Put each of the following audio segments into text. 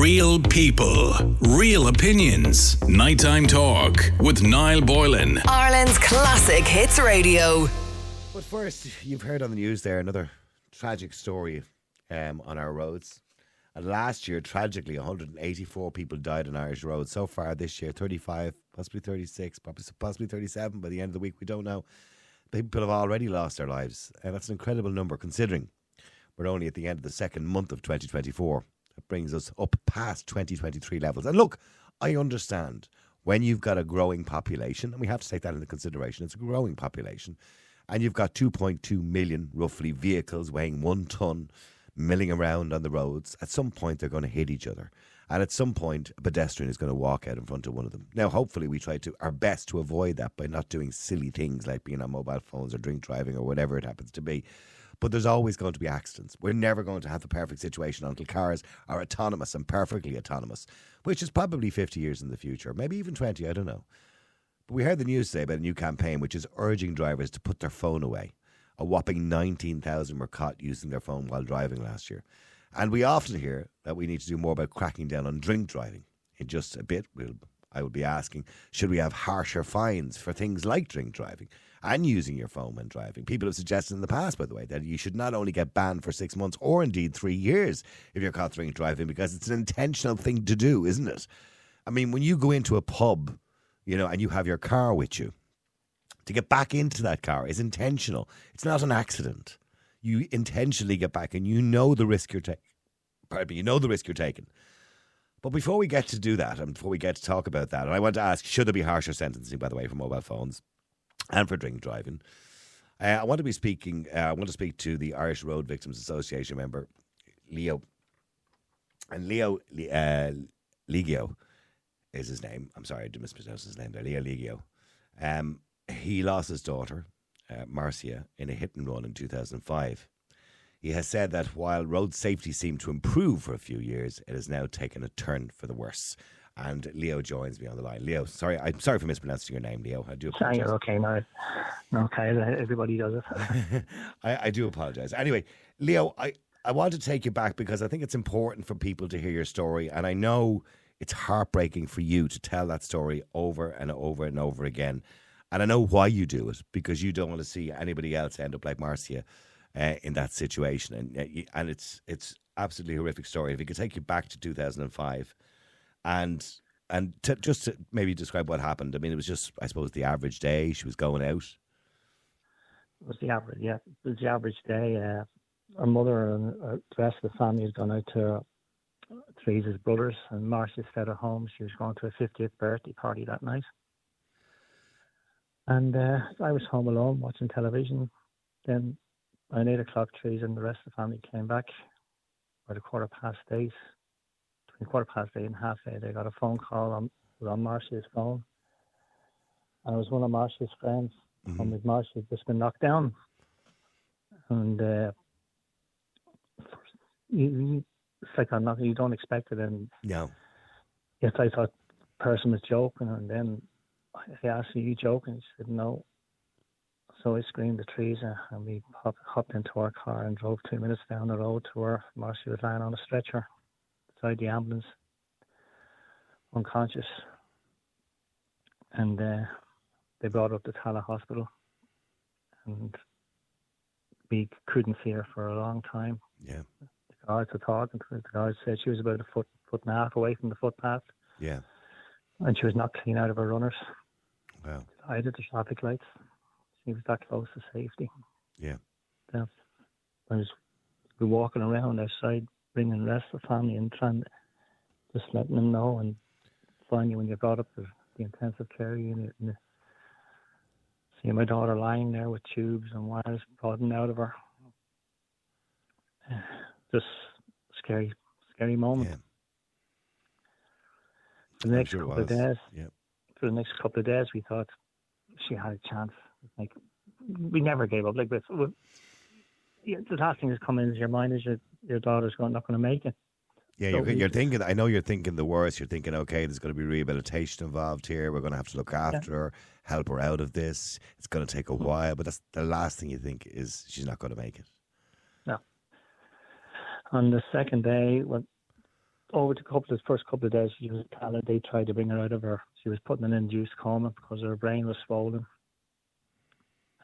Real people, real opinions. Nighttime talk with Niall Boylan. Ireland's classic hits radio. But first, you've heard on the news there another tragic story um, on our roads. And last year, tragically, 184 people died on Irish roads. So far this year, 35, possibly 36, possibly, possibly 37 by the end of the week. We don't know. People have already lost their lives. And that's an incredible number considering we're only at the end of the second month of 2024. Brings us up past 2023 levels. And look, I understand when you've got a growing population, and we have to take that into consideration, it's a growing population, and you've got 2.2 million roughly vehicles weighing one ton milling around on the roads, at some point they're going to hit each other. And at some point, a pedestrian is going to walk out in front of one of them. Now, hopefully, we try to our best to avoid that by not doing silly things like being on mobile phones or drink driving or whatever it happens to be. But there's always going to be accidents. We're never going to have the perfect situation until cars are autonomous and perfectly autonomous, which is probably 50 years in the future, maybe even 20, I don't know. But we heard the news today about a new campaign which is urging drivers to put their phone away. A whopping 19,000 were caught using their phone while driving last year. And we often hear that we need to do more about cracking down on drink driving. In just a bit, we'll, I will be asking should we have harsher fines for things like drink driving? And using your phone when driving. People have suggested in the past, by the way, that you should not only get banned for six months or indeed three years if you're caught drink driving because it's an intentional thing to do, isn't it? I mean, when you go into a pub, you know, and you have your car with you, to get back into that car is intentional. It's not an accident. You intentionally get back and you know the risk you're taking. Pardon me, you know the risk you're taking. But before we get to do that, and before we get to talk about that, and I want to ask, should there be harsher sentencing, by the way, for mobile phones? And for drink driving. Uh, I want to be speaking. Uh, I want to speak to the Irish Road Victims Association member, Leo. And Leo uh, Lieghio is his name. I'm sorry, I did mispronounce his name there. Leo Lieghio. Um, he lost his daughter, uh, Marcia, in a hit and run in 2005. He has said that while road safety seemed to improve for a few years, it has now taken a turn for the worse. And Leo joins me on the line. Leo, sorry, I'm sorry for mispronouncing your name, Leo. I do apologize. you're okay now. Okay, everybody does it. I, I do apologize. Anyway, Leo, I, I want to take you back because I think it's important for people to hear your story. And I know it's heartbreaking for you to tell that story over and over and over again. And I know why you do it because you don't want to see anybody else end up like Marcia uh, in that situation. And uh, and it's it's absolutely horrific story. If you could take you back to 2005 and and to, just to maybe describe what happened. I mean, it was just, I suppose, the average day. She was going out. It was the average, yeah. It was the average day. Uh, our mother and uh, the rest of the family had gone out to Teresa's brothers, and Marcia stayed at home. She was going to a 50th birthday party that night. And uh, I was home alone watching television. Then by 8 o'clock, Teresa and the rest of the family came back at a quarter past eight quarter past eight and half eight, I got a phone call on on Marcia's phone, and it was one of Marcia's friends. Mm-hmm. And with Marcia had just been knocked down, and uh, you, you, it's like I'm not, you don't expect it, and no. Yes, I thought the person was joking, and then I asked, "Are you joking?" He said, "No." So I screamed to Teresa, and we hopped, hopped into our car and drove two minutes down the road to where Marcia was lying on a stretcher outside the ambulance, unconscious. And uh, they brought her up to Tallaght Hospital, and we couldn't see her for a long time. Yeah. The guards were talking. The guards said she was about a foot, foot and a half away from the footpath. Yeah. And she was not clean out of her runners. Wow. I did the traffic lights. She was that close to safety. Yeah. Yeah. I was we walking around outside bringing the rest of the family and trying just letting them know and finally when you brought up the, the intensive care unit and the, seeing my daughter lying there with tubes and wires broadening out of her. Just scary scary moment. Yeah. for the next sure couple of days yeah. for the next couple of days we thought she had a chance. Like we never gave up. Like this yeah, the last thing that's coming into your mind is your your daughter's going, not going to make it. Yeah, so you're, you're, thinking. I know you're thinking the worst. You're thinking, okay, there's going to be rehabilitation involved here. We're going to have to look after yeah. her, help her out of this. It's going to take a while, but that's the last thing you think is she's not going to make it. No. On the second day, when over the couple of first couple of days, she was telling they tried to bring her out of her. She was putting an induced coma because her brain was swollen.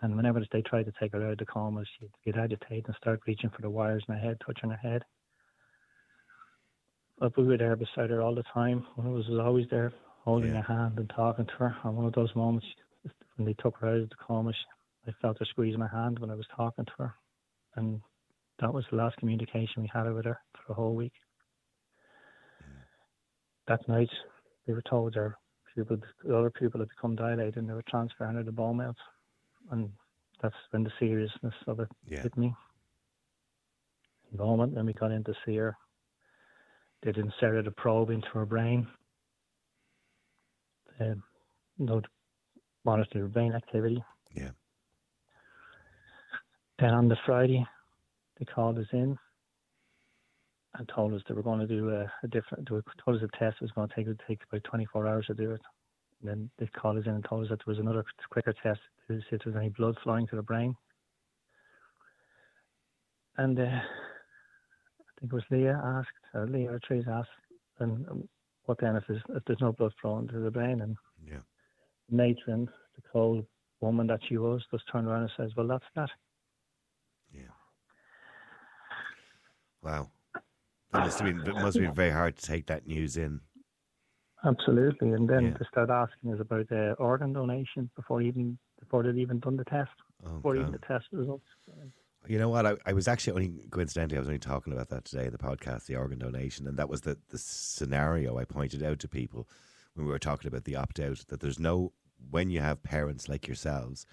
And whenever they tried to take her out of the coma, she'd get agitated and start reaching for the wires in her head, touching her head. But we were there beside her all the time. One of us was always there, holding Yeah. her hand and talking to her. And one of those moments when they took her out of the coma, I felt her squeeze my hand when I was talking to her. And that was the last communication we had with her for a whole week. That night, we were told her people, the other people had become dilated and they were transferring her to Beaumont. And that's when the seriousness of it Yeah. hit me. The moment when we got in to see her, they'd inserted a probe into her brain. Um, they, you know, monitor her brain activity. Yeah. Then on the Friday, they called us in and told us they were going to do a, a different, told us the test was going to take, it take about 24 hours to do it. And then they called us in and told us that there was another quicker test to see if there was any blood flowing to the brain. And uh, I think it was Leah asked, or Leah or Therese asked, and um, what then if there's, if there's no blood flowing to the brain? And Yeah. matron, the cold woman that she was, just turned around and says, "Well, that's that." Yeah. Wow. That must have been it must have been very hard to take that news in. Absolutely. And then Yeah. they start asking us about uh, organ donation before even before they'd even done the test, Oh, before even the test results. You know what? I, I was actually only coincidentally I was only talking about that today in the podcast, the organ donation, and that was the the scenario I pointed out to people when we were talking about the opt out. That there's no when you have parents like yourselves,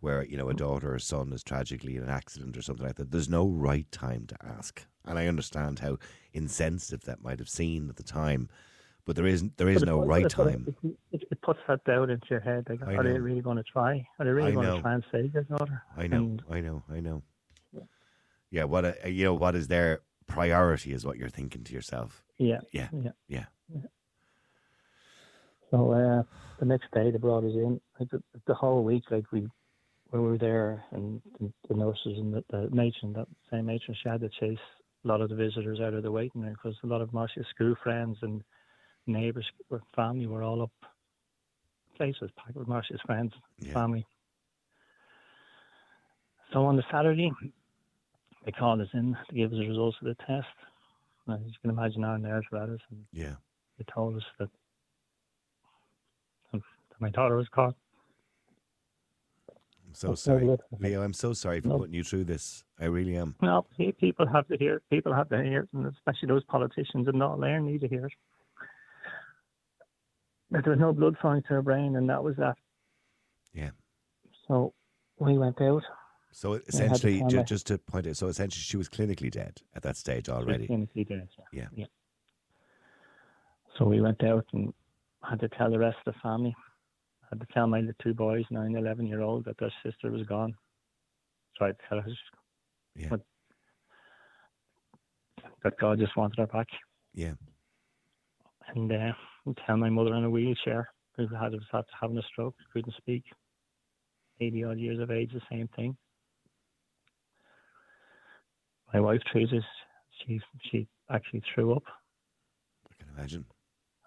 where you know a daughter or son is tragically in an accident or something like that. There's no right time to ask, and I understand how insensitive that might have seemed at the time, but there is there is no puts- right it time. It, it, puts that doubt into your head. Like, are they really going to try? Are they really going to try and save their daughter? I know, And I know, I know. Yeah, what a, you know, what is their priority is what you're thinking to yourself. yeah, Yeah, yeah. yeah. So uh, the next day they brought us in. Like the, the whole week, like we, when we were there, and the, the nurses and the, the matron, that same matron, she had to chase a lot of the visitors out of the waiting room because a lot of Marcia's school friends and neighbours, or family, were all up. The place was packed with Marcia's friends, Yeah. family. So on the Saturday, they called us in to give us the results of the test. And as you can imagine, our nerves were at us, and Yeah. they told us that, that my daughter was caught. I'm so That's sorry. Leo. I'm so sorry for No. putting you through this. I really am. No, pe- people have to hear. People have to hear, and especially those politicians and not learn need to hear there was no blood flowing to her brain, and that was that. Yeah. So we went out. So essentially, tell ju- her. just to point out, so essentially, she was clinically dead at that stage already. Clinically dead, Yeah. yeah. So we went out and had to tell the rest of the family. had to tell my little two boys, nine, eleven year old, that their sister was gone. Tried to tell her Yeah. But- that God just wanted her back. Yeah. and uh, tell my mother in a wheelchair who had was having a stroke, couldn't speak, eighty odd years of age, the same thing. My wife Teresa, she she actually threw up. I can imagine.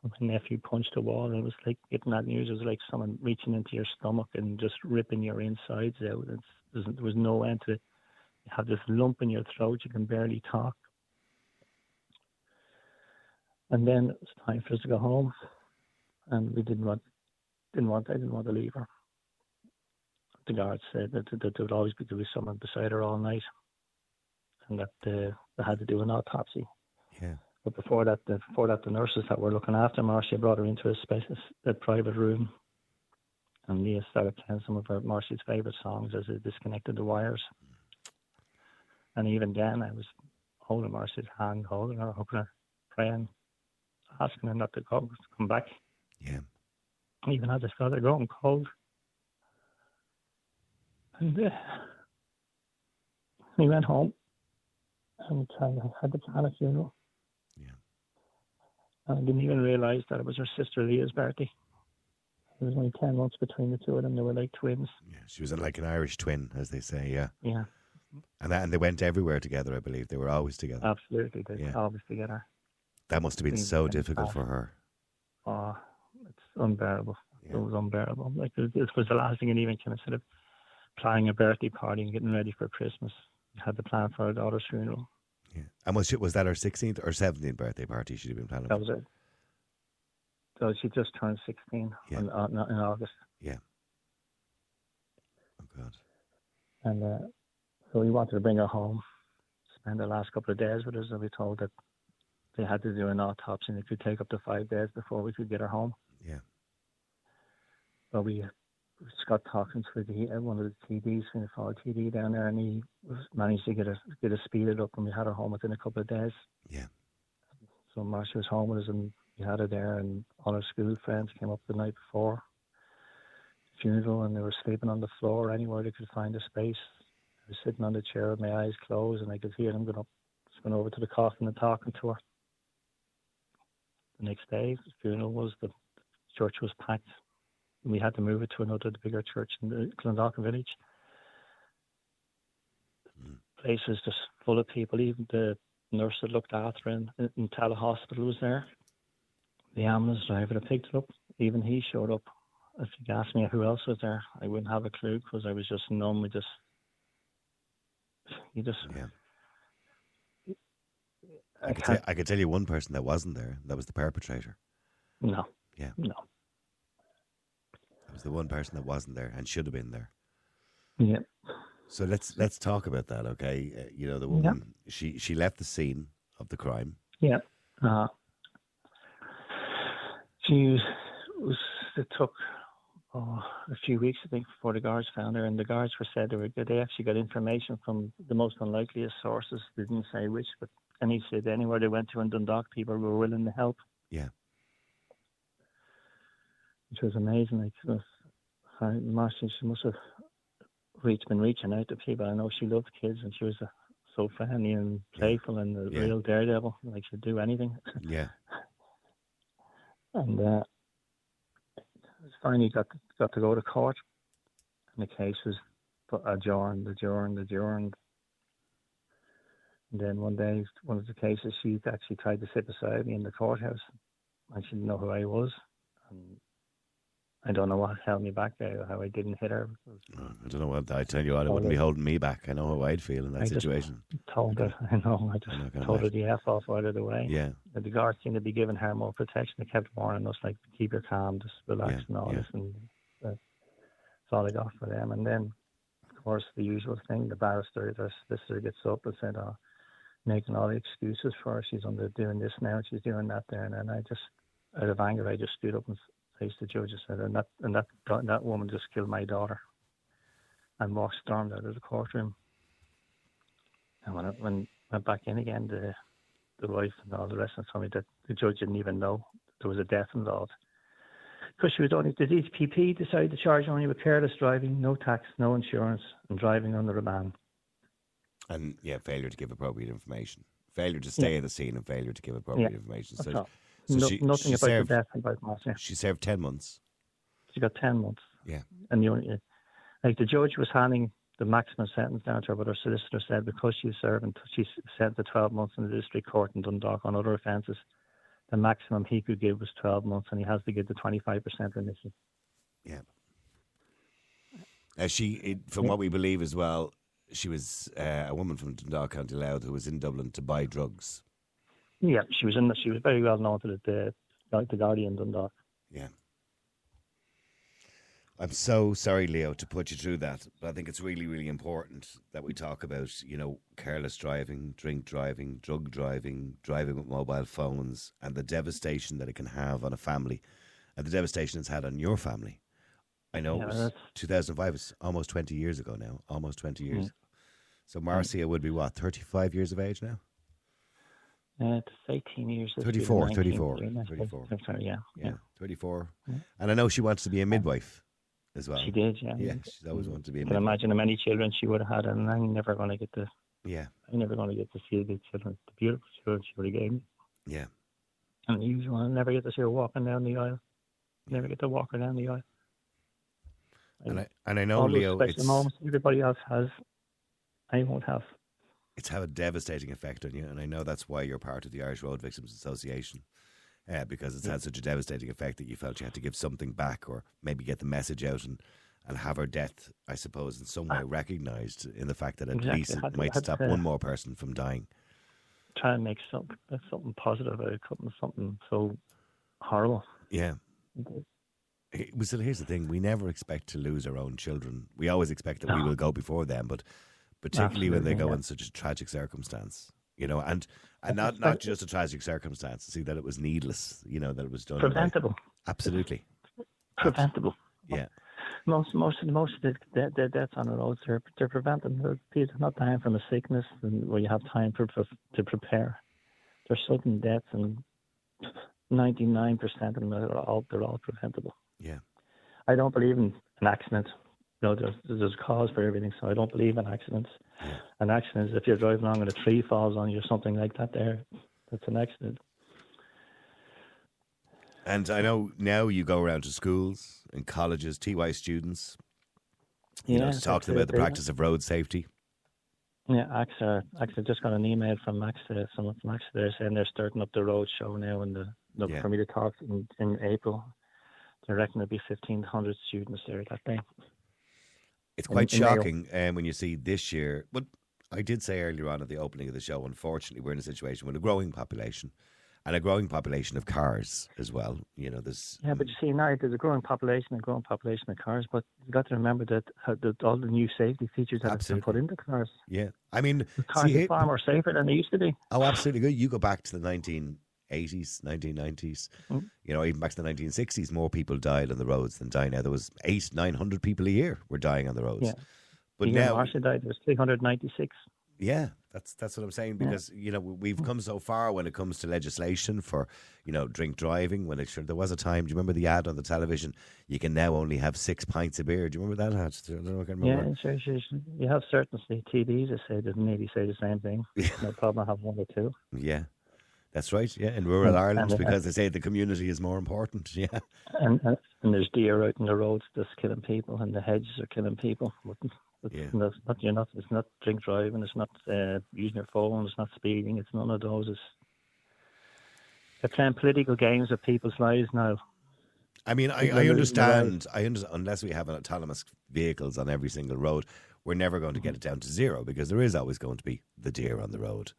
My nephew punched a wall, and it was like getting that news. It was like someone reaching into your stomach and just ripping your insides out. It's, there was no end to it. You have this lump in your throat. You can barely talk. And then it was time for us to go home, and we didn't want, didn't want, I didn't want to leave her. The guards said that, that there would always be there was someone beside her all night, and that uh, they had to do an autopsy. Yeah. But before that, the, before that, the nurses that were looking after Marcia brought her into a spacious, a private room, and Leah started playing some of her Marcia's favourite songs as they disconnected the wires. And even then, I was holding Marcia's hand, holding her, hugging her, praying, asking her not to go, to come back. Yeah. Even as I felt her going cold. And uh, we went home and tried, had to plan a funeral. Yeah. And I didn't even realise that it was her sister Leah's birthday. There was only 10 months between the two of them. They were like twins. Yeah. She was like an Irish twin, as they say. Yeah. Yeah, And that, and they went everywhere together. I believe they were always together. absolutely. They're Yeah. always together. That must have been so difficult for her. Oh, it's unbearable. Yeah. It was unbearable. Like it, it was the last thing, and even kind of instead of planning a birthday party and getting ready for Christmas, we had to plan for our daughter's funeral. Yeah. And was, she, was that her 16th or 17th birthday party she'd have been planning? That was it. So she just turned 16 Yeah. in, uh, in August. Yeah. Oh, God. And uh, so we wanted to bring her home, spend the last couple of days with us, and we told that they had to do an autopsy and it could take up to five days before we could get her home. Yeah. But we Scott got talking to the uh, one of the TDs from the Fall TD down there, and he managed to get her get her speeded up, and we had her home within a couple of days. Yeah. So Marcia was home with us, and we had her there, and all her school friends came up the night before the funeral, and they were sleeping on the floor anywhere they could find a space. I was sitting on the chair with my eyes closed, and I could hear them going up, going over to the coffin and talking to her. The next day, the funeral was the church was packed. We had to move it to another bigger church in the Clondalkin village. Mm. The place was just full of people. Even the nurse that looked after him in, in Tallaght Hospital was there. The ambulance driver that picked it up, even he showed up. If you asked me who else was there, I wouldn't have a clue because I was just numb. We just, you just, Yeah. I, I could, tell, I could tell you one person that wasn't there. That was the perpetrator. no, Yeah. no, That was the one person that wasn't there and should have been there. yeah, So let's let's talk about that, okay? Uh, you know, the woman she she left the scene of the crime. yeah. Uh, she was, was it took oh, a few weeks, I think, before the guards found her, and the guards were said they were good. They actually got information from the most unlikeliest sources. They didn't say which, but and he said anywhere they went to in Dundalk, people were willing to help. Yeah. Which was amazing. Like, I, Marcia, she must have reached, been reaching out to people. I know she loved kids, and she was uh, so friendly and playful and a Yeah. real daredevil. Like she'd do anything. Yeah. and uh, finally got to, got to go to court, and the case was adjourned, adjourned, adjourned. And then one day, one of the cases, she actually tried to sit beside me in the courthouse, and she didn't know who I was. And I don't know what held me back there, how I didn't hit her. Oh, I don't know what I tell you what, it wouldn't be holding me back. I know how I'd feel in that I situation. Told her, I know, I just told her imagine. the F off out of the way. Yeah. the guards seemed to be giving her more protection. They kept warning us, like, keep your calm, just relax Yeah, and all yeah. this. And that's all I got for them. And then, of course, the usual thing, the barrister, the solicitor gets up and said, oh, making all the excuses for her. She's under doing this now she's doing that there. And then I just, out of anger, I just stood up and the judge and said, and that, and that, that woman just killed my daughter. And walked, stormed out of the courtroom. And when I when I went back in again, the the wife and all the rest of them told me that the judge didn't even know there was a death involved. Because she was only, the DPP decided to charge only with careless driving, no tax, no insurance, and driving under a ban. And yeah, failure to give appropriate information. Failure to stay at the scene and failure to give appropriate information. That's So. So no, she, nothing she about served, the death about Marcia. she served 10 months. She got 10 months. Yeah. And the only, like the judge was handing the maximum sentence down to her, but her solicitor said because she's serving, she sentenced to 12 months in the district court in Dundalk on other offences, the maximum he could give was 12 months, and he has to give the 25% initially. Uh, she, it, from what we believe as well, she was uh, a woman from Dundalk County Louth who was in Dublin to buy drugs. Yeah, she was in. The, she was very well known to the the, the Guardian Dundalk. Yeah. I'm so sorry, Leo, to put you through that, but I think it's really, really important that we talk about, you know, careless driving, drink driving, drug driving, driving with mobile phones, and the devastation that it can have on a family, and the devastation it's had on your family. I know Yeah, it was 2005. It's almost 20 years ago now. Almost 20 years. Mm. So Marcia would be what, 35 years of age now? Uh, it's 18 years. this will be the 34, 34, year now. 34. Sorry, yeah, Yeah, 34. Yeah. And I know she wants to be a midwife as well. She did, yeah. Yeah, she's always wanted to be a I can imagine how many children she would have had, and I'm never going to get to. Yeah, I'm never going to get to see the children, the beautiful children she would have gave me. yeah. And the usual, I'll never get to see her walking down the aisle. Never get to walk her down the aisle. And I and I know Leo, special it's moments everybody else has, I won't have. It's had a devastating effect on you, and I know that's why you're part of the Irish Road Victims Association. Uh, because it's had such a devastating effect that you felt you had to give something back or maybe get the message out and, and have her death, I suppose, in some way recognised in the fact that at Exactly. least it Had might had stop to- one more person from dying. Try and make something something positive out of something something so horrible. Yeah. It was, here's the thing: we never expect to lose our own children. We always expect that we will go before them, but particularly when they go yeah. in such a tragic circumstance, you know, and and not not just a tragic circumstance. See that it was needless, you know, that it was done. by- Preventable. absolutely, Preventable. yeah, Most most of the most of the, the, the deaths on the roads they're they're preventable. People not dying from a sickness and where you have time for, for to prepare. They're sudden deaths and ninety nine percent of them are all they're all preventable. yeah. I don't believe in an accident. You know, there's there's a cause for everything, so I don't believe in accidents. An accident is if you're driving along and a tree falls on you or something like that. There, that's an accident. And I know now you go around to schools and colleges, TY students, you know, to talk to them about the practice of road safety. Yeah, AXA, AXA just got an email from AXA, someone from AXA there saying they're starting up the road show now and the, the Yeah. for me to talk in, in April. They reckon there'll be 1,500 students there that day. It's quite in shocking um, when you see this year. But I did say earlier on at the opening of the show, unfortunately, we're in a situation with a growing population and a growing population of cars as well. You know, there's Yeah, but you see now there's a growing population, a growing population of cars, but you've got to remember that, that all the new safety features that have been put into cars. yeah. I mean, The cars see, are far more safer than they used to be. oh, absolutely good. You go back to the 1980s, 1990s. Mm. You know, even back to the 1960s, more people died on the roads than die now. There was eight, nine hundred people a year were dying on the roads. Yeah. But the now, Marcia died, there was 396. Yeah, that's that's what I'm saying Yeah. because you know we've come so far when it comes to legislation for you know drink driving. When it sure there was a time, do you remember the ad on the television? You can now only have six pints of beer. Do you remember that ad? I don't know. I can Yeah, sure, sure, sure. You have certain TVs that say that nearly say the same thing. No problem, I have one or two. Yeah, that's right. Yeah, in rural And- Ireland and- because they say the community is more important. Yeah, And, and there's deer out in the roads that's killing people, and the hedges are killing people. But, but Yeah. not you're not. It's not drink driving. It's not uh, using your phone. It's not speeding. It's none of those. It's they're playing political games with people's lives now. I mean, I, I are losing their understand. I understand. Unless we have autonomous vehicles on every single road, we're never going to get it down to zero because there is always going to be the deer on the road.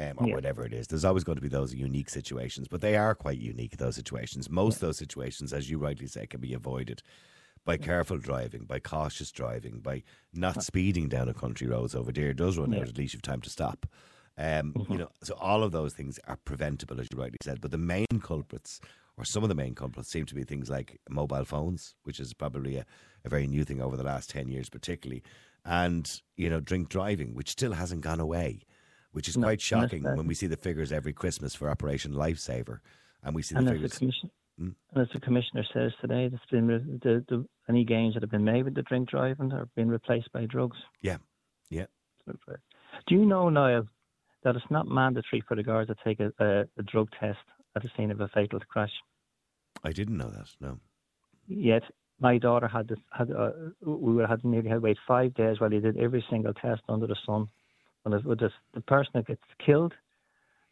Um, or Yeah. whatever it is, there's always going to be those unique situations, but they are quite unique. Those situations, most of those situations, as you rightly say, can be avoided by careful driving, by cautious driving, by not speeding down a country road. So a deer does run Yeah. out, at least you've time to stop. Um, You know, so all of those things are preventable, as you rightly said. But the main culprits, or some of the main culprits, seem to be things like mobile phones, which is probably a, a very new thing over the last ten years, particularly, and you know, drink driving, which still hasn't gone away, which is No, quite shocking when we see the figures every Christmas for Operation Lifesaver, and we see the And the figures. commission, Mm. and as the commissioner says today, that's been re- the, the any gains that have been made with the drink driving are being replaced by drugs. Yeah, yeah. Do you know, Niall, that it's not mandatory for the guards to take a, a, a drug test at the scene of a fatal crash? I didn't know that. No. Yet my daughter had this, had uh, we would had nearly had to wait five days while he did every single test under the sun. And if, with this, the person that gets killed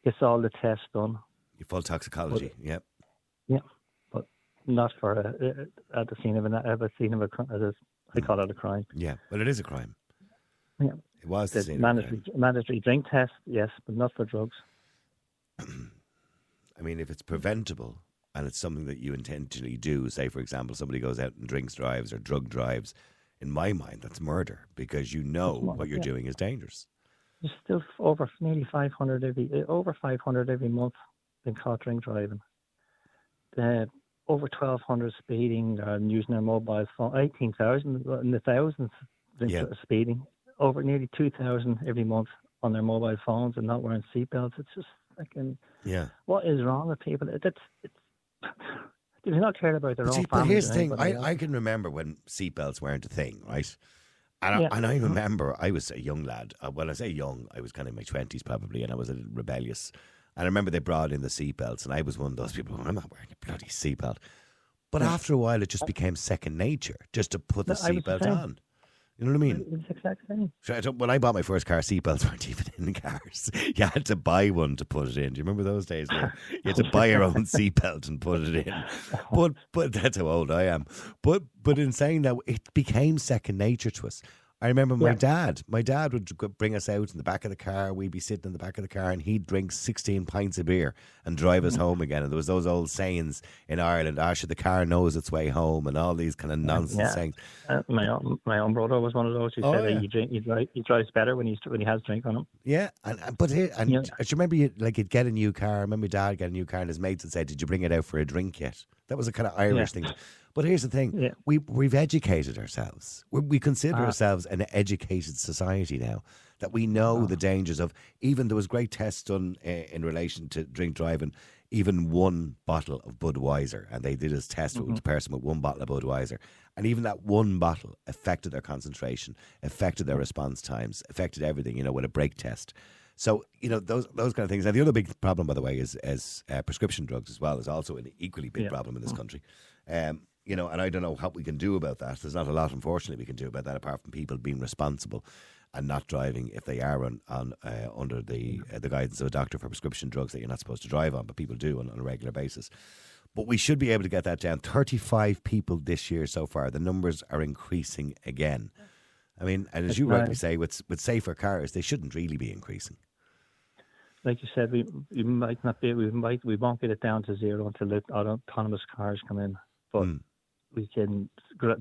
gets all the tests done, Your Full toxicology. Yeah. Yeah. But not for a, a, at the scene of an at the scene of a cri- as a, I call it a crime. Yeah. Well, it is a crime. Yeah. It was the The scene of a mandatory crime. mandatory drink test, yes, but not for drugs. I mean, if it's preventable and it's something that you intentionally do, say, for example, somebody goes out and drinks drives or drug drives, in my mind, that's murder because you know what you're yeah. doing is dangerous. There's still over nearly 500 every uh, over 500 every month been caught drink driving. Uh, over 1,200 speeding and using their mobile phone. 18,000 in the thousands speeding. Over nearly 2,000 every month on their mobile phones and not wearing seatbelts. It's just fucking. Yeah. What is wrong with people? It- It's it's. They're not cared about their But, own see, but here's the thing I, else. I can remember when seatbelts weren't a thing, right? And, Yeah. I, and I remember I was a young lad. Uh, When I say young, I was kind of in my 20s probably, and I was a little rebellious. And I remember they brought in the seatbelts, and I was one of those people, I'm not wearing a bloody seatbelt. But after a while, it just became second nature just to put the No, I was the seatbelt on. You know what I mean? It's the exact same. So I don't- when I bought my first car, seatbelts weren't even in cars. You had to buy one to put it in. Do you remember those days? Where you had to buy your own seatbelt and put it in. But but that's how old I am. But but in saying that, it became second nature to us. I remember my Yeah. dad. My dad would bring us out in the back of the car. We'd be sitting in the back of the car, and he'd drink sixteen pints of beer and drive Mm. us home again. And there was those old sayings in Ireland: "Ah, sure, the car knows its way home," and all these kind of nonsense Yeah. sayings. Uh, my own, my own brother was one of those who Oh, said yeah. that he drink he, drive, he drives better when he's when he has drink on him. Yeah, and and- but here, and Yeah. you remember you like he'd get a new car? I remember my dad get a new car, and his mates would say, "Did you bring it out for a drink yet?" That was a kind of Irish thing. But here's the thing: Yeah. we we've educated ourselves. We, we consider Ah. ourselves an educated society now. That we know Ah. the dangers of. Even there was great tests done uh, in relation to drink driving. Even one bottle of Budweiser, and they did this test Mm-hmm. with a person with one bottle of Budweiser, and even that one bottle affected their concentration, affected their response times, affected everything. You know, with a break test. So you know those those kind of things. Now the other big problem, by the way, is is uh, prescription drugs as well is also an equally big Yeah. problem in this country. Um, you know, and I don't know what we can do about that. There's not a lot, unfortunately, we can do about that apart from people being responsible and not driving if they are on, on uh, under the uh, the guidance of a doctor for prescription drugs that you're not supposed to drive on, but people do on, on a regular basis. But we should be able to get that down. 35 people this year so far. The numbers are increasing again. I mean, and as That's you rightly say, with with safer cars, they shouldn't really be increasing. Like you said, we we might not be we might we won't get it down to zero until the autonomous cars come in, but Mm. We can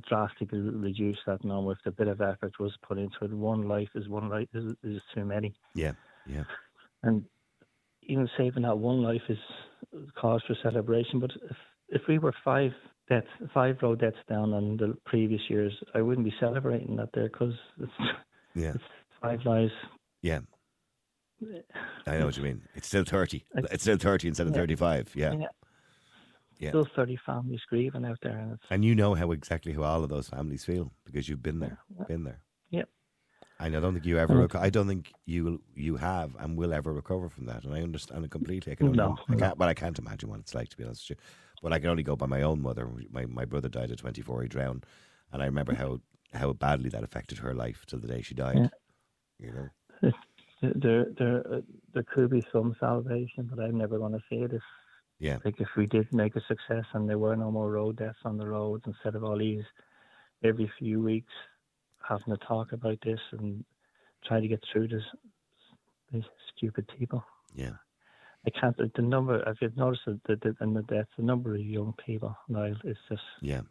drastically reduce that now if a bit of effort was put into it. One life is one life is, is too many, Yeah, yeah, and even saving that one life is cause for celebration. But if if we were five deaths, five road deaths down on the previous years, I wouldn't be celebrating that there because it's, yeah, it's five lives. yeah. I know what you mean. It's still 30. It's still 30 instead of Yeah. 35. Yeah. Yeah. Yeah. Still 30 families grieving out there, and it's And you know how exactly how all of those families feel because you've been there, been there. Yep. And I don't think you ever. Reco- I don't think you will, you have and will ever recover from that. And I understand it completely. I can only, no, I can't, but I can't imagine what it's like to be honest with you. But I can only go by my own mother. My my brother died at twenty four. He drowned, and I remember how how badly that affected her life till the day she died. Yeah. You know. there there uh, there could be some salvation, but I'm never going to see it. If Yeah. like if we did make a success and there were no more road deaths on the roads instead of all these every few weeks having to talk about this and try to get through this these stupid people. Yeah. I can't. The number, if you've noticed, the, the, the and the deaths, the number of young people now is just Yeah.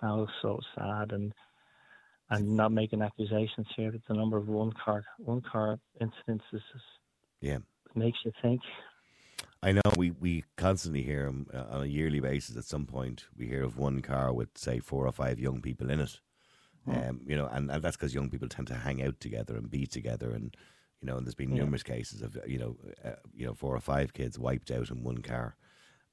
so so sad and and not making accusations here but the number of one car one car incidents is just Yeah. makes you think I know we, we constantly hear 'em, uh, on a yearly basis. At some point, we hear of one car with say four or five young people in it. Um, you know, and, and that's because young people tend to hang out together and be together, and you know, and there's been Yeah. numerous cases of you know, uh, you know, four or five kids wiped out in one car,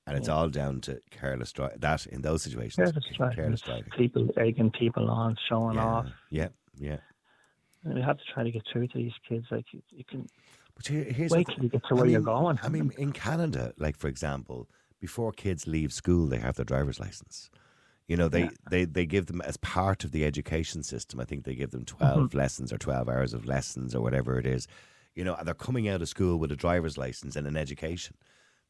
and it's all down to careless driving. That in those situations, careless driving, careless driving. people egging people on showing Yeah, off yeah, yeah. and we have to try to get through to these kids like you, you can But here, here's the wait th- till you get to I where you're mean- going I mean, in Canada, like for example, before kids leave school, they have their driver's license. You know, they, they, they give them as part of the education system. I think they give them 12 Mm-hmm. lessons or 12 hours of lessons or whatever it is. You know, and they're coming out of school with a driver's license and an education.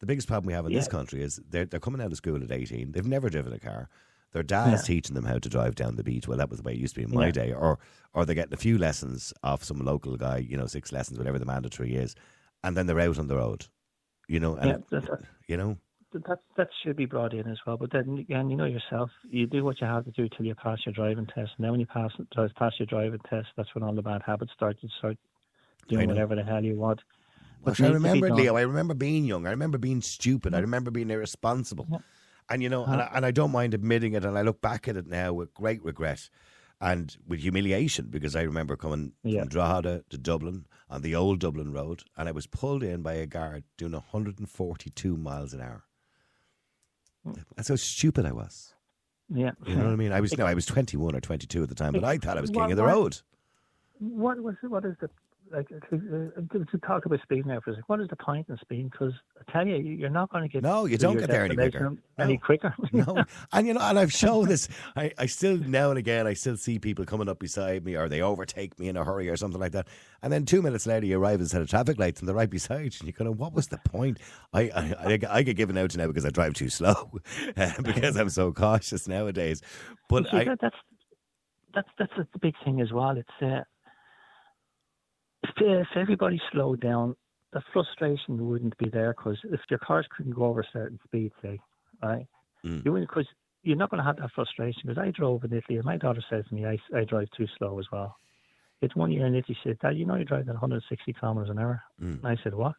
The biggest problem we have in this country is they're, they're coming out of school at 18. They've never driven a car. Their dad's Yeah. teaching them how to drive down the beach. Well, that was the way it used to be in my Yeah. day. Or, or they're getting a few lessons off some local guy, you know, six lessons, whatever the mandatory is. And then they're out on the road, you know, and yeah that, that, you know, that that should be brought in as well but then again you know yourself you do what you have to do till you pass your driving test and then when you pass pass your driving test that's when all the bad habits start you start doing whatever the hell you want But I needs to be remember, Leo, I remember being young. I remember being stupid. I remember being irresponsible. And, you know, and, I, and I don't mind admitting it. And I look back at it now with great regret and with humiliation because I remember coming Yeah. from Drogheda to Dublin on the old Dublin Road and I was pulled in by a guard doing 142 miles an hour. Hmm. That's how stupid I was. yeah You know what I mean? I was no, I was 21 or 22 at the time, but I thought I was king What- of the road. what was it, what is the like to, to talk about speed now for a second. What is the point in speed? Because I tell you, you're not going to get No, you don't get there any quicker. destination Any No. quicker? no, and you know, and I've shown this. I, I still now and again, I still see people coming up beside me, or they overtake me in a hurry, or something like that. And then two minutes later, you arrive set of traffic lights, and they're right beside you. And you're going, "What was the point?" I I, I, I get given out to now because I drive too slow, uh, because I'm so cautious nowadays. But See, I, that, that's that's that's the big thing as well. It's uh, if, everybody slowed down, the frustration wouldn't be there because if your cars couldn't go over a certain speed, say, right, Mm. you wouldn't because you're not going to have that frustration. Because I drove in Italy, and my daughter says to me, I, I drive too slow as well. It's one year in Italy. She said, Dad, you know you're driving at 160 kilometers an hour. Mm. And I said, What?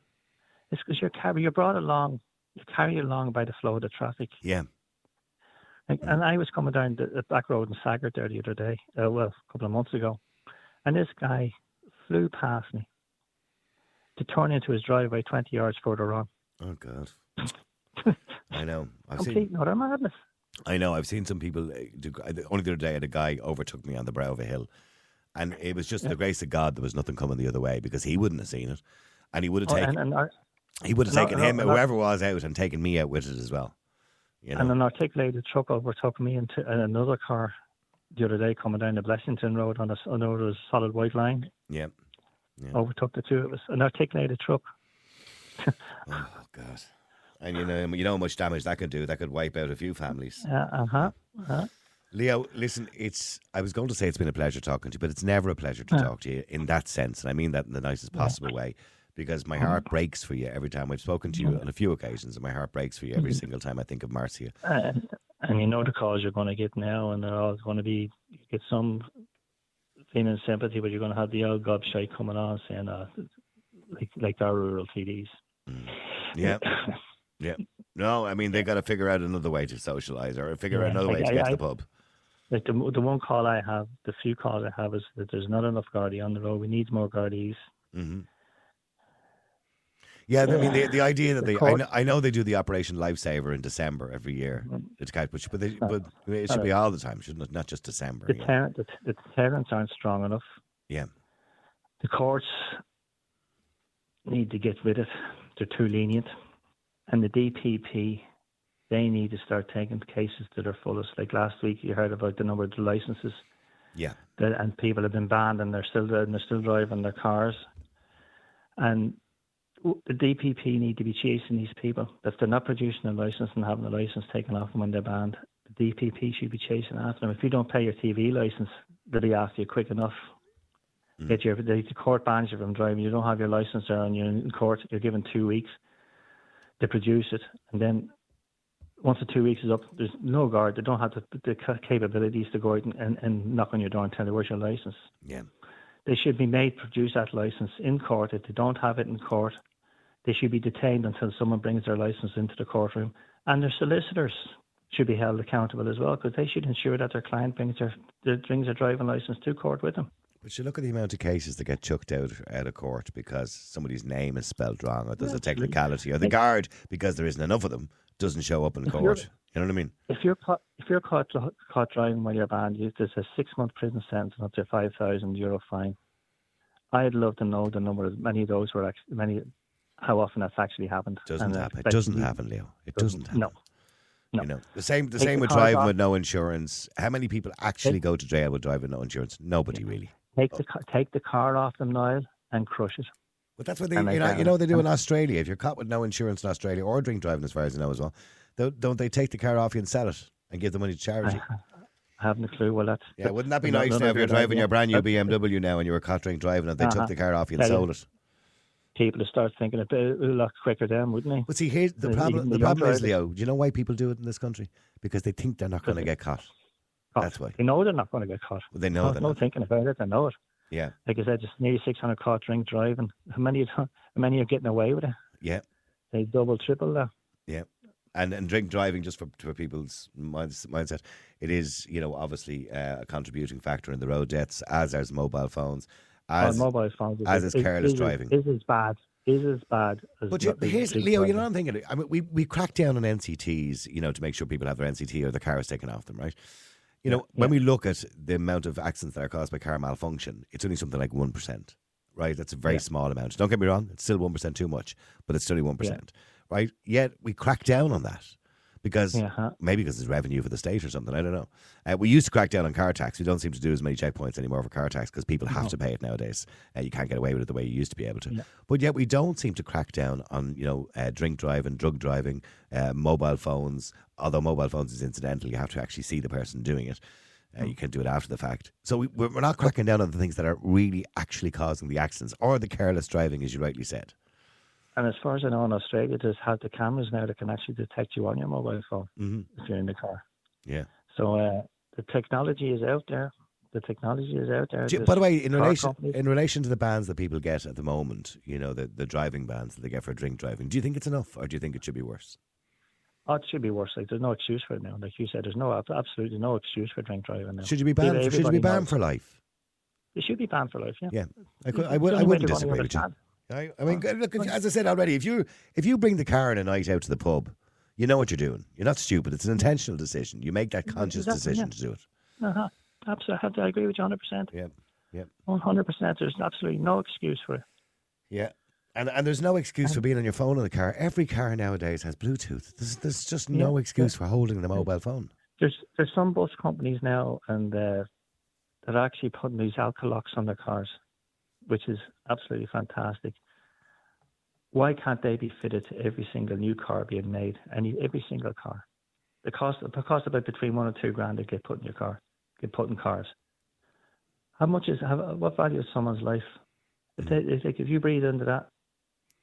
It's because you're carry you're brought along, you carry along by the flow of the traffic. yeah, Like, and I was coming down the, the back road in Saggart there the other day, uh, well, a couple of months ago, and this guy flew past me to turn into his driveway 20 yards further on. oh god, I know. I've Complete seen. utter madness. I know. I've seen some people. uh, do- Only the other day, I a guy overtook me on the brow of a hill, and it was just the grace of God there was nothing coming the other way because he wouldn't have seen it, and he would have Oh, taken and, and, ar- he would have taken no, him no. whoever was out and taken me out with it as well. You know. and an articulated truck overtook me into another car the other day coming down the Blessington Road on a, on a solid white line. yeah. Overtook the two of us. An articulated truck. Oh God. And you know, you know how much damage that could do. That could wipe out a few families. Uh huh. Uh-huh. Leo, listen, it's I was going to say it's been a pleasure talking to you, but it's never a pleasure to Yeah. talk to you in that sense, and I mean that in the nicest possible way. Because my heart breaks for you every time I've spoken to you on a few occasions, and my heart breaks for you every single time I think of Marcia. And, and you know the calls you're going to get now, and they're all going to be you get some feeling sympathy, but you're going to have the old gobshite coming on saying, uh, like like our rural TDs. Yeah, yeah. No, I mean they got to figure out another way to socialise or figure out Yeah, another way I- to get I- to the pub. Like the the one call I have, the few calls I have is that there's not enough Gardaí on the road. We need more Gardaís. hmm Yeah, I mean the, the idea that they I know, I know they do the Operation Lifesaver in December every year. It's catch, but but, they, uh, but it should be uh, all the time, shouldn't it? Not just December. The, yeah. ter- the, the deterrents aren't strong enough. yeah. The courts need to get rid of. They're too lenient, and the DPP they need to start taking cases to their fullest. Like last week, you heard about the number of the licenses Yeah. that, and people have been banned, and they're still and they're still driving their cars. And the DPP need to be chasing these people. If they're not producing a license and having a license taken off them when they're banned, the DPP should be chasing after them. If you don't pay your TV license, they'll be after you quick enough. Hmm. Get your the, the court bans you from driving. You don't have your license there, and you're in court. You're given two weeks to produce it, and then once the two weeks is up, there's no guard. They don't have the, the capabilities to go out and, and, and knock on your door and tell you where's your license. Yeah. They should be made produce that license in court. If they don't have it in court, they should be detained until someone brings their license into the courtroom. And their solicitors should be held accountable as well, because they should ensure that their client brings their, their brings their driving license to court with them. But you look at the amount of cases that get chucked out out of court because somebody's name is spelled wrong, or there's a technicality, or the guard because there isn't enough of them doesn't show up in court. You know what I mean? If you're caught, if you're caught caught driving while you're banned, you, there's a six month prison sentence and up to a five thousand euro fine. I'd love to know the number of many of those were actually many, how often that's actually happened. Doesn't And, uh, happen. It doesn't happen, Leo. It doesn't happen. No, no. You know the same. The same with driving off. with no insurance. How many people actually go to jail with driving with no insurance? Nobody really. Take the take the car off them, Niall, and crush it. But that's what they, you know, you know, they do in Australia. If you're caught with no insurance in Australia or drink driving, as far as I know as well, don't, they take the car off you and sell it and give the money to charity? I haven't a clue. Well, that's Yeah, wouldn't that be nice now if you're driving your brand new BMW now and you were caught drink driving and they took Uh-huh. the car off you and sold it? People to start thinking a bit a lot quicker then, wouldn't they? But see, here's the problem. The the problem is. Leo. Do you know why people do it in this country? Because they think they're not going to get caught. Caught. That's why. They know they're not going to get caught. Well, they know no, they're no not. thinking about it. They know it. Yeah, Like I said, just nearly 600 caught drink driving. How many? How many are getting away with it? yeah, They double, triple that. yeah. And and drink driving just for for people's minds, mindset. It is you know obviously uh, a contributing factor in the road deaths, as are mobile phones, as on mobile phones. as is careless driving. Is as bad. Is as bad as. But you, here's Leo. You know what I'm thinking. I mean, we we crack down on NCTs, you know, to make sure people have their NCT or the cars taken off them, right? You know, when we look at the amount of accidents that are caused by car malfunction, it's only something like one percent. right? That's a very Yeah. small amount. Don't get me wrong; it's still one percent too much, but it's still one percent, right? Yet we crack down on that because maybe because it's revenue for the state or something. I don't know. Uh, we used to crack down on car tax. We don't seem to do as many checkpoints anymore for car tax because people have to pay it nowadays. Uh, you can't get away with it the way you used to be able to. Yeah. But yet we don't seem to crack down on you know uh, drink driving, drug driving, uh, mobile phones. Although mobile phones is incidental, you have to actually see the person doing it. Uh, you can do it after the fact. So we, we're not cracking down on the things that are really actually causing the accidents or the careless driving, as you rightly said. And as far as I know, in Australia, there's have the cameras now that can actually detect you on your mobile phone hmm if you're in the car. Yeah. So uh, the technology is out there. The technology is out there. You- by the way, in relation companies- in relation to the bans that people get at the moment, you know, the, the driving bans that they get for drink driving, do you think it's enough, or do you think it should be worse? Oh, it should be worse. Like there's no excuse for it now. Like you said, there's no absolutely no excuse for drink driving now. Should you be banned? Should you be banned knows. for life? It should be banned for life. Yeah. Yeah, I, could, I, would, I wouldn't disagree with you. I, I mean, look, as I said already, if you if you bring the car in a night out to the pub, you know what you're doing. You're not stupid. It's an intentional decision. You make that conscious Exactly, decision yeah. to do it. Uh-huh. Absolutely. I, have to, I agree with you 100%. Yeah, yeah, 100%. There's absolutely no excuse for it. yeah. And and there's no excuse for being on your phone in the car. Every car nowadays has Bluetooth. There's there's just no Yeah, excuse for holding the mobile phone. There's there's some bus companies now and uh, that are actually putting these alcohol locks on their cars, which is absolutely fantastic. Why can't they be fitted to every single new car being made? Any every single car. The cost the cost about between one and two grand to get put in your car, get put in cars. How much is how, what value is someone's life? If they, like if you breathe into that,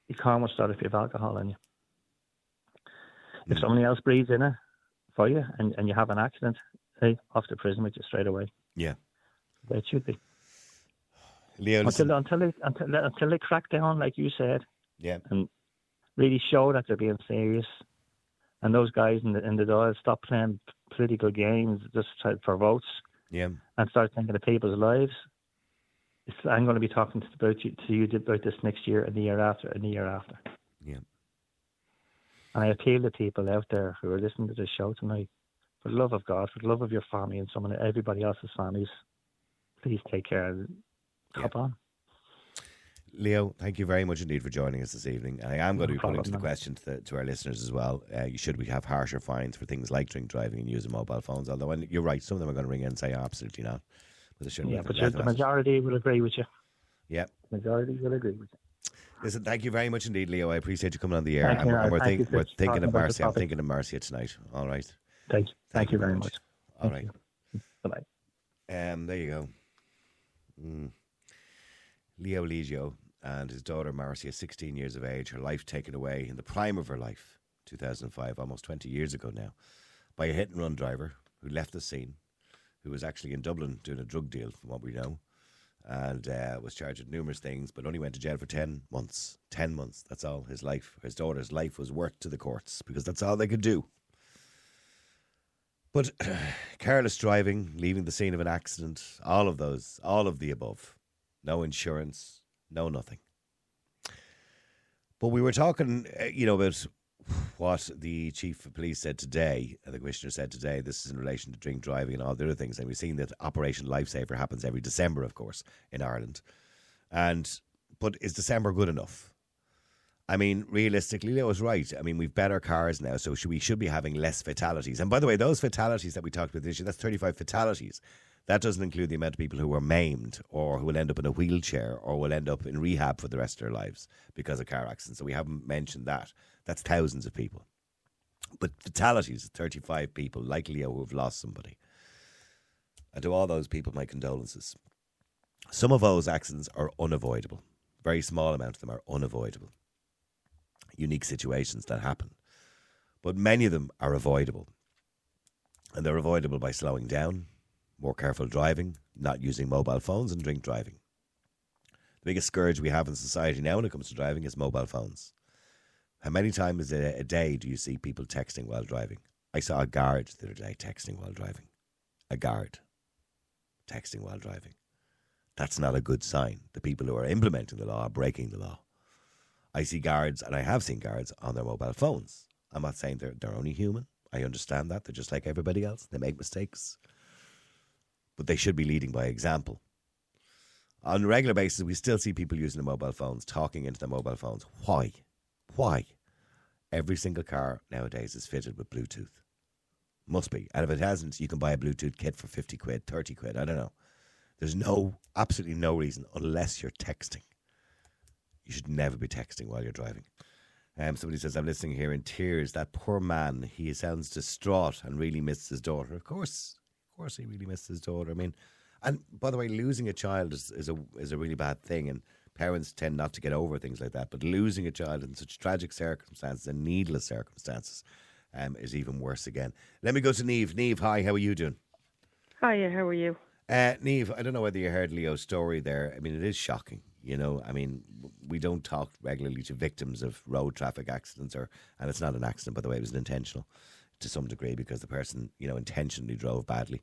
you can't much start if you have alcohol in you. If Mm. somebody else breathes in it for you and, and you have an accident, hey, off to prison with you straight away. Yeah, it should be. Leo. Until until they until, they- until they crack down, like you said, yeah, and really show that they're being serious. And those guys in the in the Dáil stop playing political games just for votes yeah. and start thinking of people's lives. It's, I'm going to be talking to, about you, to you about this next year and the year after and the year after. Yeah. And I appeal to people out there who are listening to this show tonight, for the love of God, for the love of your family and some of everybody else's families, please take care and hop on. Leo, thank you very much indeed for joining us this evening. And I am going to be putting to the question to, the, to our listeners as well. Uh, should we have harsher fines for things like drink driving and using mobile phones? Although and you're right, some of them are going to ring in and say absolutely not. But. Yeah, but the majority will agree with you. Yeah. Majority will agree with you. Listen, thank you very much indeed, Leo. I appreciate you coming on the air. Thank and, you, we're- and we're, thank think, we're thinking of Marcia. I'm thinking of Marcia tonight. All right. Thank, you. thank, you very much. All right. Bye bye. Um, there you go. Mm. Leo Lieghio and his daughter Marcia, 16 years of age, her life taken away in the prime of her life, 2005, almost 20 years ago now, by a hit and run driver who left the scene, who was actually in Dublin doing a drug deal, from what we know, and uh, was charged with numerous things, but only went to jail for 10 months. 10 months, that's all his life, his daughter's life was worth to the courts because that's all they could do. But careless driving, leaving the scene of an accident, all of those, all of the above. No insurance, no nothing. But we were talking, uh, you know, about what the chief of police said today, and the commissioner said today. This is in relation to drink driving and all the other things. And we've seen that Operation Lifesaver happens every December, of course, in Ireland. And but is December good enough? I mean, realistically, Leo was right. I mean, we've better cars now, so we should be having less fatalities. And by the way, those fatalities that we talked about this year, that's 35 fatalities. That doesn't include the amount of people who are maimed or who will end up in a wheelchair or will end up in rehab for the rest of their lives because of car accidents. So we haven't mentioned that. That's thousands of people. But fatalities, 35 people likely who have lost somebody. And to all those people, my condolences. Some of those accidents are unavoidable. Very small amount of them are unavoidable. Unique situations that happen. But many of them are avoidable. And they're avoidable by slowing down, more careful driving, not using mobile phones, and drink driving. The biggest scourge we have in society now when it comes to driving is mobile phones. How many times a, day do you see people texting while driving? I saw a guard the other day texting while driving. A guard texting while driving. That's not a good sign. The people who are implementing the law are breaking the law. I see guards, and I have seen guards on their mobile phones. I'm not saying they're, they're only human. I understand that. They're just like everybody else. They make mistakes. But they should be leading by example. on a regular basis, we still see people using the mobile phones, talking into the mobile phones. Why? Why? Every single car nowadays is fitted with Bluetooth. Must be. And if it hasn't, you can buy a Bluetooth kit for 50 quid, 30 quid. I don't know. There's no, absolutely no reason, unless you're texting. You should never be texting while you're driving. Um, somebody says, I'm listening here in tears. That poor man, he sounds distraught and really missed his daughter. Of course, of course, he really missed his daughter. I mean, and by the way, losing a child is, is a is a really bad thing, and parents tend not to get over things like that. But losing a child in such tragic circumstances and needless circumstances um, is even worse again. Let me go to Neve. Neve, hi, how are you doing? Hiya, how are you? Uh, Neve, I don't know whether you heard Leo's story there. I mean, it is shocking. You know, I mean, we don't talk regularly to victims of road traffic accidents, or and it's not an accident, by the way, it was intentional to some degree because the person, you know, intentionally drove badly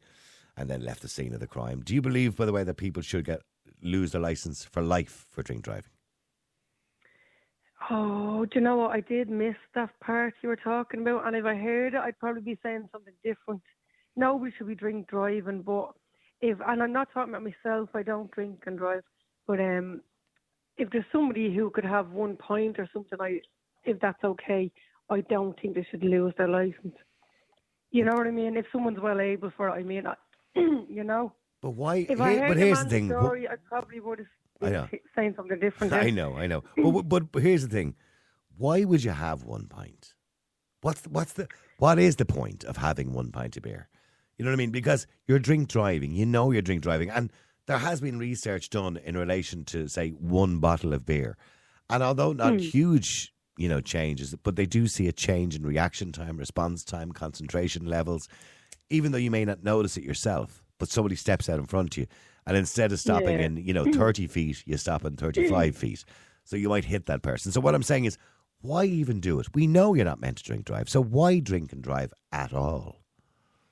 and then left the scene of the crime. Do you believe, by the way, that people should get lose their license for life for drink driving? Oh, do you know what? I did miss that part you were talking about, and if I heard it, I'd probably be saying something different. Nobody should be drink driving, but if and I'm not talking about myself, I don't drink and drive, but um, if there's somebody who could have one point or something, I if that's okay, I don't think they should lose their license. You know what I mean? If someone's well able for it, I mean, I, you know. But why? If I heard but here's the thing. story, I probably would have saying something different. I know, I know. But, but but here's the thing: why would you have one pint? What's the, what's the what is the point of having one pint of beer? You know what I mean? Because you're drink driving. You know you're drink driving, and there has been research done in relation to say one bottle of beer, and although not Hmm. huge, you know, changes, but they do see a change in reaction time, response time, concentration levels, even though you may not notice it yourself. But somebody steps out in front of you, and instead of stopping Yeah. in, you know, 30 feet, you stop in 35 feet. So you might hit that person. So what I'm saying is, why even do it? We know you're not meant to drink drive. So why drink and drive at all?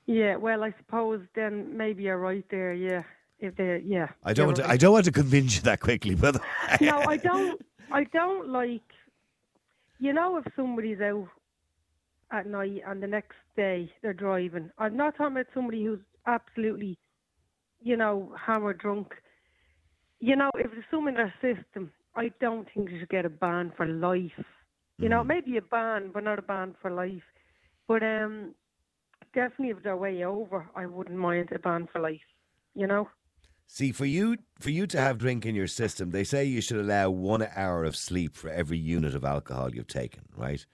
Yeah, well, I suppose then maybe you're right there. Yeah, if they, yeah. I don't want to. I don't want to convince you that quickly, but no, I don't. I don't like. You know, if somebody's out at night and the next day they're driving, I'm not talking about somebody who's absolutely, you know, hammered drunk. You know, if there's some in their system, I don't think they should get a ban for life. You know, maybe a ban, but not a ban for life. But um, definitely if they're way over, I wouldn't mind a ban for life. You know. See, for you for you to have drink in your system, they say you should allow one hour of sleep for every unit of alcohol you've taken, right?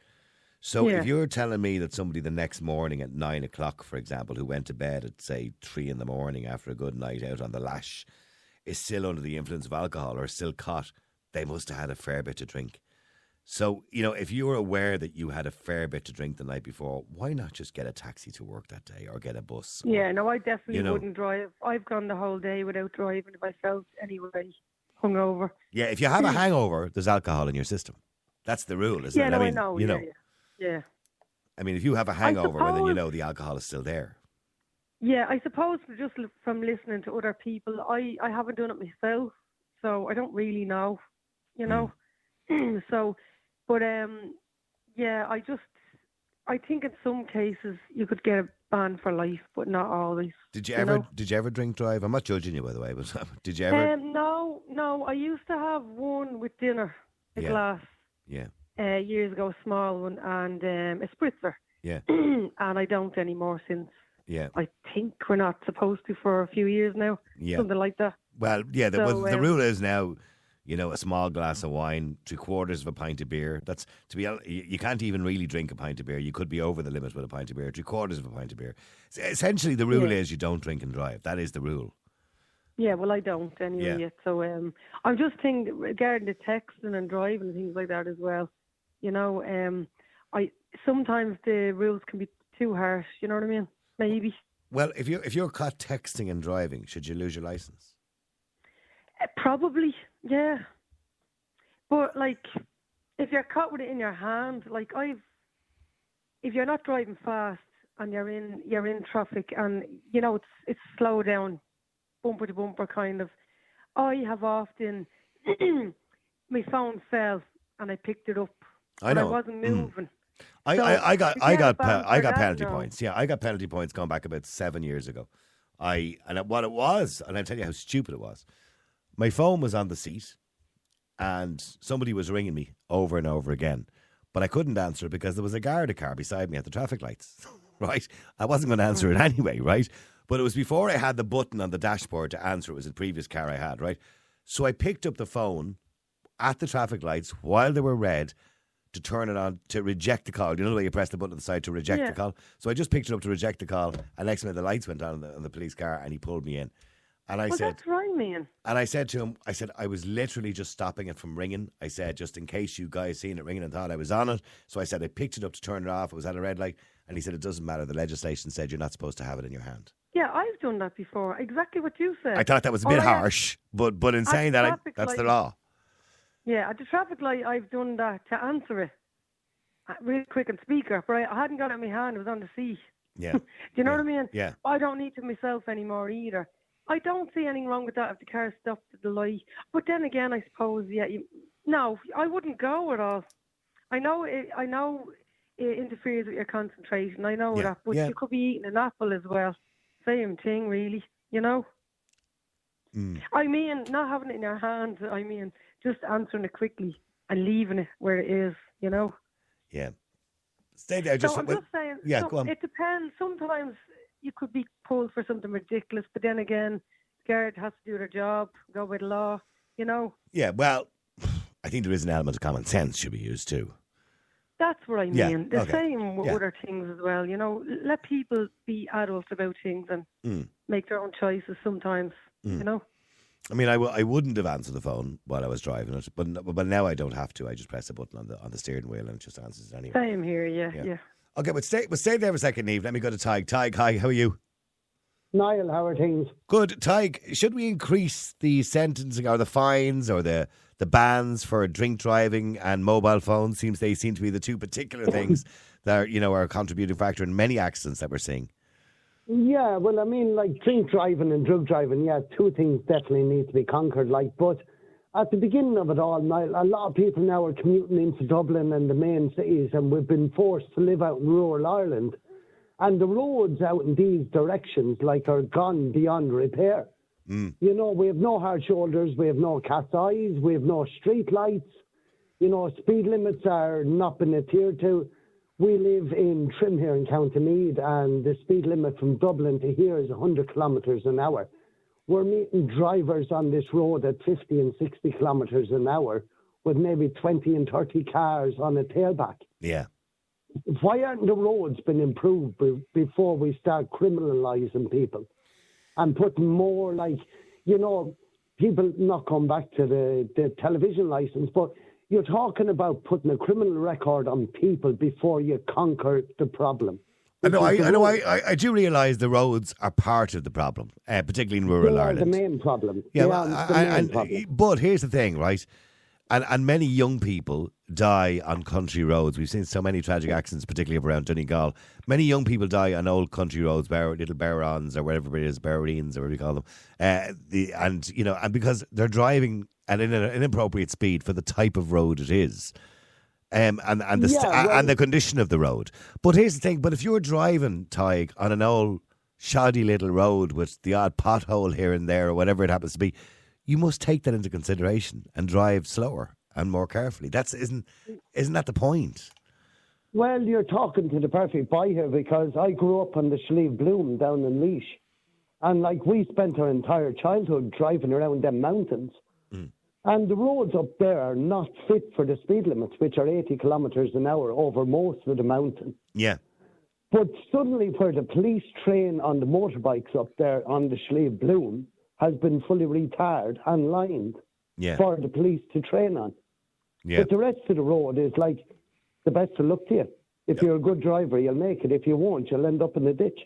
So Yeah. if you're telling me that somebody the next morning at nine o'clock, for example, who went to bed at say three in the morning after a good night out on the lash, is still under the influence of alcohol or still caught, they must have had a fair bit to drink. So, you know, if you were aware that you had a fair bit to drink the night before, why not just get a taxi to work that day or get a bus? or- Yeah, no, I definitely you know. wouldn't drive. I've gone the whole day without driving if I felt anyway hungover. Yeah, if you have a hangover, there's alcohol in your system. That's the rule, isn't yeah, it? no, I mean, know. you yeah, know, yeah, yeah. I mean, if you have a hangover, well, then you know the alcohol is still there. Yeah, I suppose just from listening to other people, I, I haven't done it myself, so I don't really know, you know. Hmm. so, but um, yeah, I just I think in some cases you could get a ban for life, but not always. Did you You ever? know. Did you ever drink drive? I'm not judging you, by the way, but did you ever? Um, no, no, I used to have one with dinner, a Yeah. glass. yeah, uh, years ago, a small one, and um, a spritzer. yeah, and I don't anymore since yeah, I think we're not supposed to for a few years now, yeah. something like that. Well, yeah. The, well, So, the um, rule is now, you know, a small glass of wine, three quarters of a pint of beer. That's to be. hon- You, you can't even really drink a pint of beer. You could be over the limit with a pint of beer. Three quarters of a pint of beer. Essentially, the rule Yeah. is you don't drink and drive. That is the rule. Yeah, well, I don't anyway Yeah. yet. So um, I'm just thinking regarding the texting and driving and things like that as well. You know, um, I sometimes the rules can be too harsh. You know what I mean? Maybe. Well, if you if you're caught texting and driving, should you lose your license? Uh, Probably, yeah. But like, if you're caught with it in your hand, like I've, if you're not driving fast and you're in you're in traffic and you know it's it's slow down, bumper to bumper kind of. I have often, my phone fell and I picked it up. I know. I wasn't Mm. moving. I, So, I, I got I got I got penalty no. points. Yeah, I got penalty points going back about seven years ago. I and what it was, and I'll tell you how stupid it was. My phone was on the seat, and somebody was ringing me over and over again, but I couldn't answer because there was a Garda car beside me at the traffic lights. right, I wasn't going to answer it anyway. Right, but it was before I had the button on the dashboard to answer. It was the previous car I had. Right, so I picked up the phone at the traffic lights while they were red to turn it on to reject the call. You know the way you press the button on the side to reject Yeah. the call? So I just picked it up to reject the call, and next minute the lights went on in the, on the police car, and he pulled me in. And I well, said, that's right, man. and I said to him, I said, I was literally just stopping it from ringing. I said, just in case you guys seen it ringing and thought I was on it. So I said, I picked it up to turn it off. It was at a red light. And he said, it doesn't matter. The legislation said you're not supposed to have it in your hand. Yeah, I've done that before. Exactly what you said. I thought that was a Oh, bit yeah. harsh, but but in saying that, I, that's the law. Yeah, at the traffic light, I've done that to answer it. Uh, Real quick and speaker, but I, I hadn't got it in my hand. It was on the seat. Yeah. Do you know Yeah. what I mean? Yeah. I don't need to myself anymore either. I don't see anything wrong with that if the car stopped at the light. But then again, I suppose, yeah, you, no, I wouldn't go at all. I know, it, I know, it interferes with your concentration. I know Yeah, that, but yeah. you could be eating an apple as well. Same thing, really. You know. Mm. I mean, not having it in your hand. I mean, just answering it quickly and leaving it where it is. You know. Yeah. Stay there. Just, so I'm just saying. yeah, some- go on. It depends. Sometimes you could be pulled for something ridiculous, but then again, guard has to do their job, go by the law. You know. yeah, well, I think there is an element of common sense should be used too. That's what I Yeah, mean. The okay. same with Yeah. other things as well. You know, let people be adults about things and Mm. make their own choices sometimes. You know. I mean, I w- I wouldn't have answered the phone while I was driving it, but n- but now I don't have to. I just press a button on the on the steering wheel and it just answers it anyway. Same here. Yeah. Yeah. Yeah. Okay, but stay but stay there for a second, Neve. Let me go to Tig. Tig, hi, how are you? Niall, how are things? Good. Tyke, should we increase the sentencing or the fines or the the bans for drink driving and mobile phones? Seems they seem to be the two particular things that are, you know are a contributing factor in many accidents that we're seeing. Yeah, well, I mean, like drink driving and drug driving, yeah, two things definitely need to be conquered. Like, but at the beginning of it all, Niall, a lot of people now are commuting into Dublin and the main cities, and we've been forced to live out in rural Ireland. And the roads out in these directions, like, are gone beyond repair. Mm. You know, we have no hard shoulders, we have no cat's eyes, we have no street lights. You know, speed limits are not been adhered to. We live in Trim here in County Meath, and the speed limit from Dublin to here is 100 kilometres an hour. We're meeting drivers on this road at 50 and 60 kilometres an hour with maybe 20 and 30 cars on a tailback. Yeah. Why aren't the roads been improved be- before we start criminalising people and putting more like, you know, people not come back to the, the television license, but you're talking about putting a criminal record on people before you conquer the problem. I know. I, I know. I, I, do realise the roads are part of the problem, uh, particularly in rural are the Ireland. main problem. Yeah, well, I- main problem. but here's the thing, right? And and many young people die on country roads. We've seen so many tragic accidents, particularly around Donegal. Many young people die on old country roads, Bar- little Barons or whatever it is, Barreens or whatever you call them. Uh, the and you know, and because they're driving at an inappropriate speed for the type of road it is. Um, and and the st- Yeah, well- and the condition of the road. But here's the thing: but if you're driving, Tig, on an old shoddy little road with the odd pothole here and there or whatever it happens to be, you must take that into consideration and drive slower and more carefully. That's isn't isn't that the point? Well, you're talking to the perfect boy here because I grew up on the Slieve Bloom down in Laois. And like we spent our entire childhood driving around them mountains. Mm. And the roads up there are not fit for the speed limits, which are 80 kilometres an hour over most of the mountain. Yeah, But suddenly, where the police train on the motorbikes up there on the Slieve Bloom has been fully retired and lined yeah, for the police to train on. yeah. But the rest of the road is like the best of luck to you. If you're a good driver, you'll make it. If you won't, you'll end up in the ditch.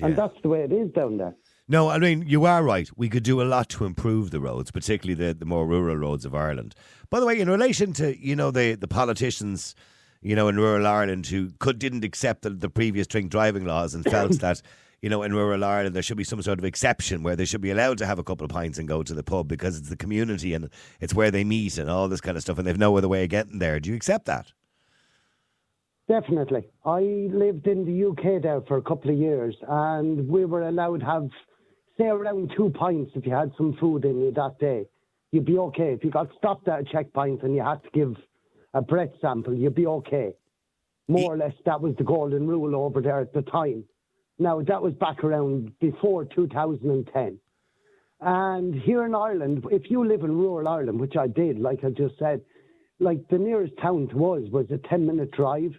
And that's the way it is down there. No, I mean you are right. We could do a lot to improve the roads, particularly the, the more rural roads of Ireland. By the way, in relation to you know the, the politicians, you know in rural Ireland who could didn't accept the, the previous drink driving laws and felt that you know in rural Ireland there should be some sort of exception where they should be allowed to have a couple of pints and go to the pub because it's the community and it's where they meet and all this kind of stuff, and they've no other way of getting there. Do you accept that? Definitely. I lived in the UK there for a couple of years, and we were allowed to have say around two pints if you had some food in you that day, you'd be okay. If you got stopped at a checkpoint and you had to give a breath sample, you'd be okay. More or less, that was the golden rule over there at the time. Now, that was back around before 2010. And here in Ireland, if you live in rural Ireland, which I did, like I just said, like the nearest town to us was a 10 minute drive,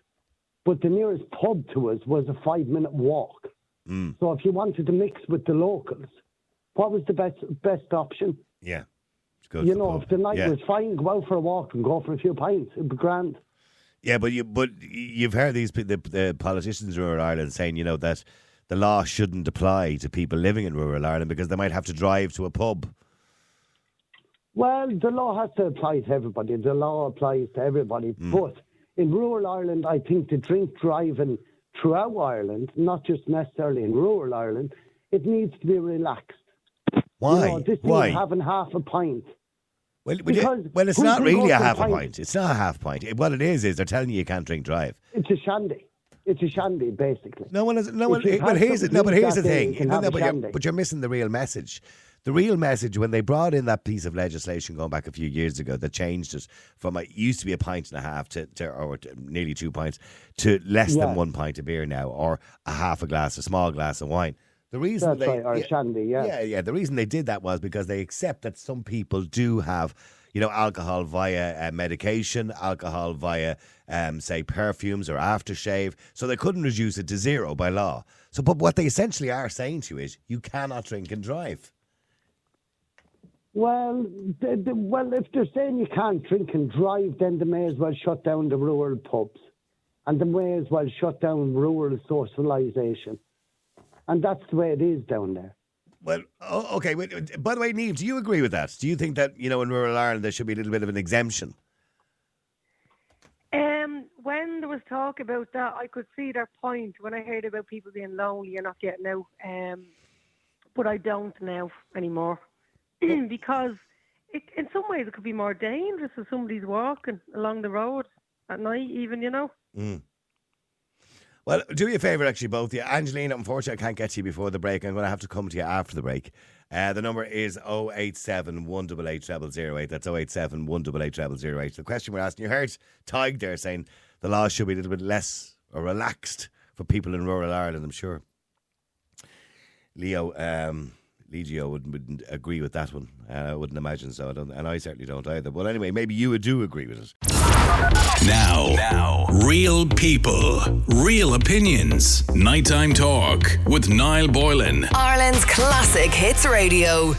but the nearest pub to us was a five minute walk. Mm. So if you wanted to mix with the locals, what was the best best option? Yeah. It's good you know, if the night yeah. was fine, go out for a walk and go for a few pints. It'd be grand. Yeah, but you but you've heard these the, the politicians in Ireland saying, you know, that the law shouldn't apply to people living in rural Ireland because they might have to drive to a pub. Well, the law has to apply to everybody. The law applies to everybody. Hmm. But in rural Ireland, I think the drink driving throughout Ireland, not just necessarily in rural Ireland, it needs to be relaxed. Why? You know, this Why? having half a pint. well, well, because well, it's not really a half a pint? pint. It's not a half pint. What it is is they're telling you you can't drink drive. It's a shandy. It's a shandy, basically. No one is. No one. If you've Well, had here's it. No, but here's the thing. you can No, have no, a but, you're, but you're missing the real message. The real message when they brought in that piece of legislation going back a few years ago that changed it from it used to be a pint and a half to, to or to nearly two pints to less Yeah. than one pint of beer now or a half a glass, a small glass of wine. The reason That's they, right, or a shandy, yeah. yeah, yeah. The reason they did that was because they accept that some people do have, you know, alcohol via uh, medication, alcohol via, um, say, perfumes or aftershave. So they couldn't reduce it to zero by law. So, but what they essentially are saying to you is, you cannot drink and drive. Well, the, the, well, if they're saying you can't drink and drive, then they may as well shut down the rural pubs, and they may as well shut down rural socialisation, and that's the way it is down there. Well, oh, okay. By the way, Neve, do you agree with that? Do you think that you know in rural Ireland there should be a little bit of an exemption? Um, when there was talk about that, I could see their point when I heard about people being lonely and not getting out. Um, but I don't now anymore because it, in some ways it could be more dangerous if somebody's walking along the road at night, even you know. Well, do me a favour, actually, both you. Angelina, unfortunately, I can't get to you before the break. I'm going to have to come to you after the break. Uh, the number is 087 188 0008. That's 087 188 0008. The question we're asking, you heard Tig there saying the law should be a little bit less or relaxed for people in rural Ireland, I'm sure. Leo, um, Lieghio wouldn't, wouldn't agree with that one. Uh, I wouldn't imagine so. I don't, and I certainly don't either. But anyway, maybe you do agree with it. Now, now, real people, real opinions. Nighttime talk with Niall Boylan. Ireland's classic hits radio.